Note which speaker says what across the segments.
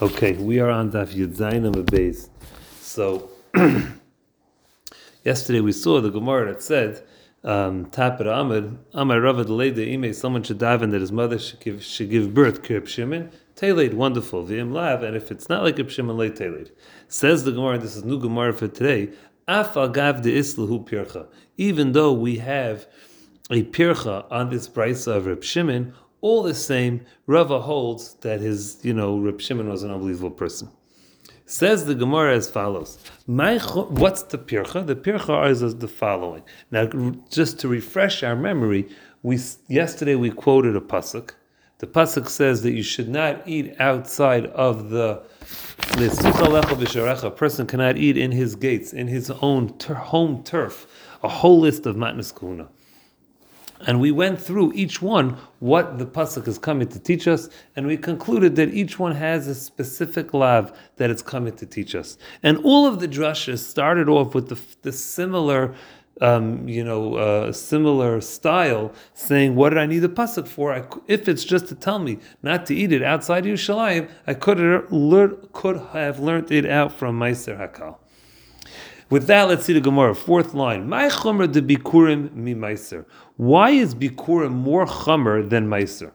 Speaker 1: Okay, we are on Daf Yud Zayin base. So yesterday we saw the Gemara that said um, Tapir Ahmed Amar Ravad Leida Ime. Someone should daven that his mother should give should give birth Kirb Shimon. Wonderful. V'im lav, and if it's not like a Shimon late Tailed. Says the Gemara. This is new Gemara for today. Afa gav de islahu pircha. Even though we have a pircha on this brisa of Reb Shimon, all the same, Rava holds that his, you know, Reb Shimon was an unbelievable person. Says the Gemara as follows: What's the pircha? The pircha is the following. Now, just to refresh our memory, we yesterday we quoted a pasuk. The pasuk says that you should not eat outside of the a person cannot eat in his gates, in his own ter- home turf, a whole list of matnas kuna. And we went through each one what the pasuk is coming to teach us, and we concluded that each one has a specific lav that it's coming to teach us. And all of the drushes started off with the, the similar, um, you know, uh, similar style, saying, "What did I need the pasuk for? I, if it's just to tell me not to eat it outside Yerushalayim, I could have learned, have learned it out from Meiser Hakal." With that, let's see the Gemara. Fourth line. My chomer de bikurim mi meiser. Why is bikurim more chomer than meiser?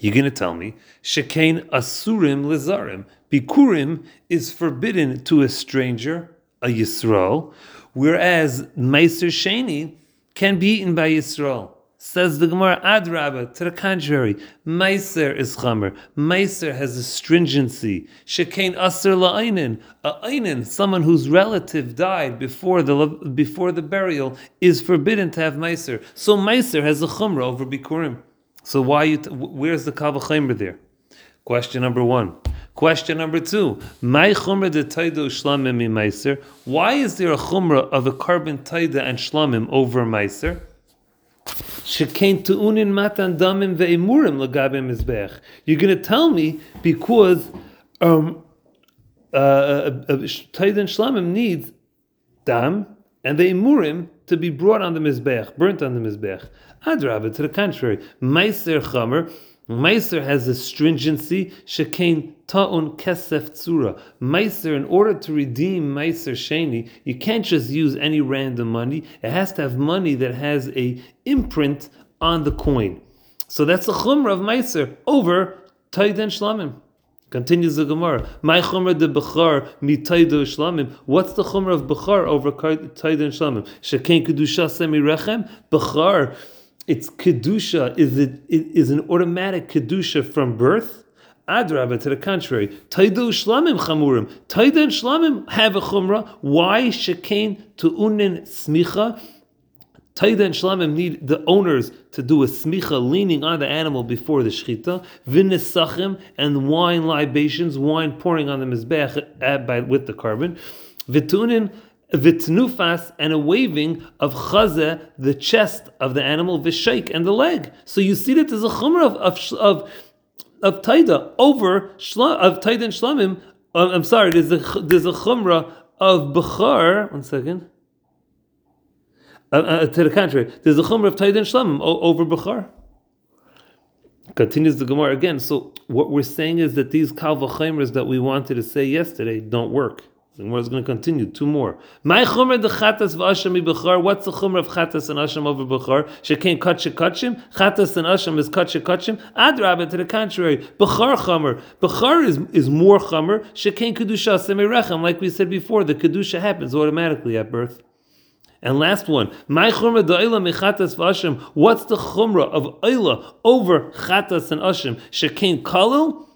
Speaker 1: You're going to tell me. Shekain asurim lizarim. Bikurim is forbidden to a stranger, a Yisrael, whereas meiser sheni can be eaten by Yisrael. Says the Gemara Adraba, to the contrary, Meiser is Chamer. Meiser has a stringency. Shekain Aser La'ainin. A Ainin, someone whose relative died before the before the burial, is forbidden to have Meiser. So Meiser has a Chumra over Bikurim. So why you t- where's the Kavachimer there? Question number one. Question number two. My de shlamim meiser. Why is there a chumra of a korban taida and shlamim over meiser? You're going to tell me because um, uh, uh, uh Shlamim needs dam and the imurim to be brought on the mizbech, burnt on the mizbech. Adrabah, to the contrary, meiser chamer Meiser has a stringency. Shekain ta'un kesef tzura. Meiser, in order to redeem Meiser sheni, you can't just use any random money. It has to have money that has a imprint on the coin. So that's the chumrah of Meiser over Taidan Shlamim. Continues the Gemara. My chumrah de bechar mi taidu shlamim. What's the chumrah of bechar over taidu shlamim? Shekain kedusha semi rechem. Bechar its kedusha is it is an automatic kedusha from birth. Adrabah, to the contrary, Taidu Shlamim Chamurim. Taidu and Shlamim have a chumrah. Why Shekain to Unin Smicha? Taida and Shlamim need the owners to do a smicha leaning on the animal before the shechita, vinisachim and wine libations, wine pouring on the mizbech uh, with the korban, vitunin vitnufas and a waving of chaze, the chest of the animal, vishake and the leg. So you see that there's a chumrah of of of, of taida over shla, of taida and shlamim. Uh, I'm sorry, there's a there's a chumrah of bechar. One second. Uh, uh, to the contrary, there's a chumrah of taida and shlamim over bechar. Continues the Gemara again. So what we're saying is that these kalvachimers that we wanted to say yesterday don't work. Gemara is going to continue. Two more. My chumer the chatas v'asham bechar. What's the chumer of chatas and asham over bechar? Shekain kachim kachim. Chatas and asham is kachim kachim. Adrabah to the contrary. Bechar chumer. Bechar is is more chumer. Shekain kedusha semirechem. Like we said before, the kedusha happens automatically at birth. And last one, my chumra da'ila mechatas v'ashim. What's the chumra of oila over chatas and ashim? Shekain kalil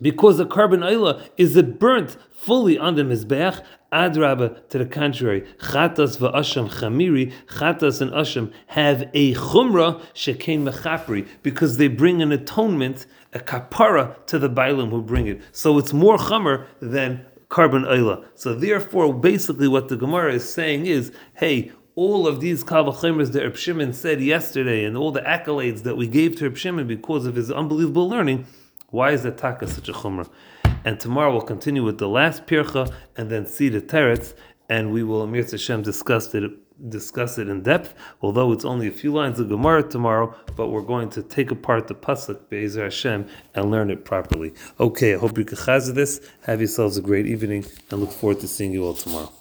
Speaker 1: because the korban oila is it burnt fully on the mizbeach. Adraba, to the contrary, chatas va'asham chamiri, chatas and asham have a chumrah shekain mechapri because they bring an atonement, a kapara to the bailim who bring it. So it's more chumr than korban oila. So therefore, basically, what the Gemara is saying is, hey, all of these kavachimers that Reb Shimon said yesterday, and all the accolades that we gave to Reb Shimon because of his unbelievable learning why is the taka such a chumrah? And tomorrow we'll continue with the last pircha and then see the teretz, and we will, Amir Hashem, discuss it discuss it in depth, although it's only a few lines of Gemara tomorrow, but we're going to take apart the Pasuk, Be'ezer Hashem, and learn it properly. Okay, I hope you can chaz this. Have yourselves a great evening, and look forward to seeing you all tomorrow.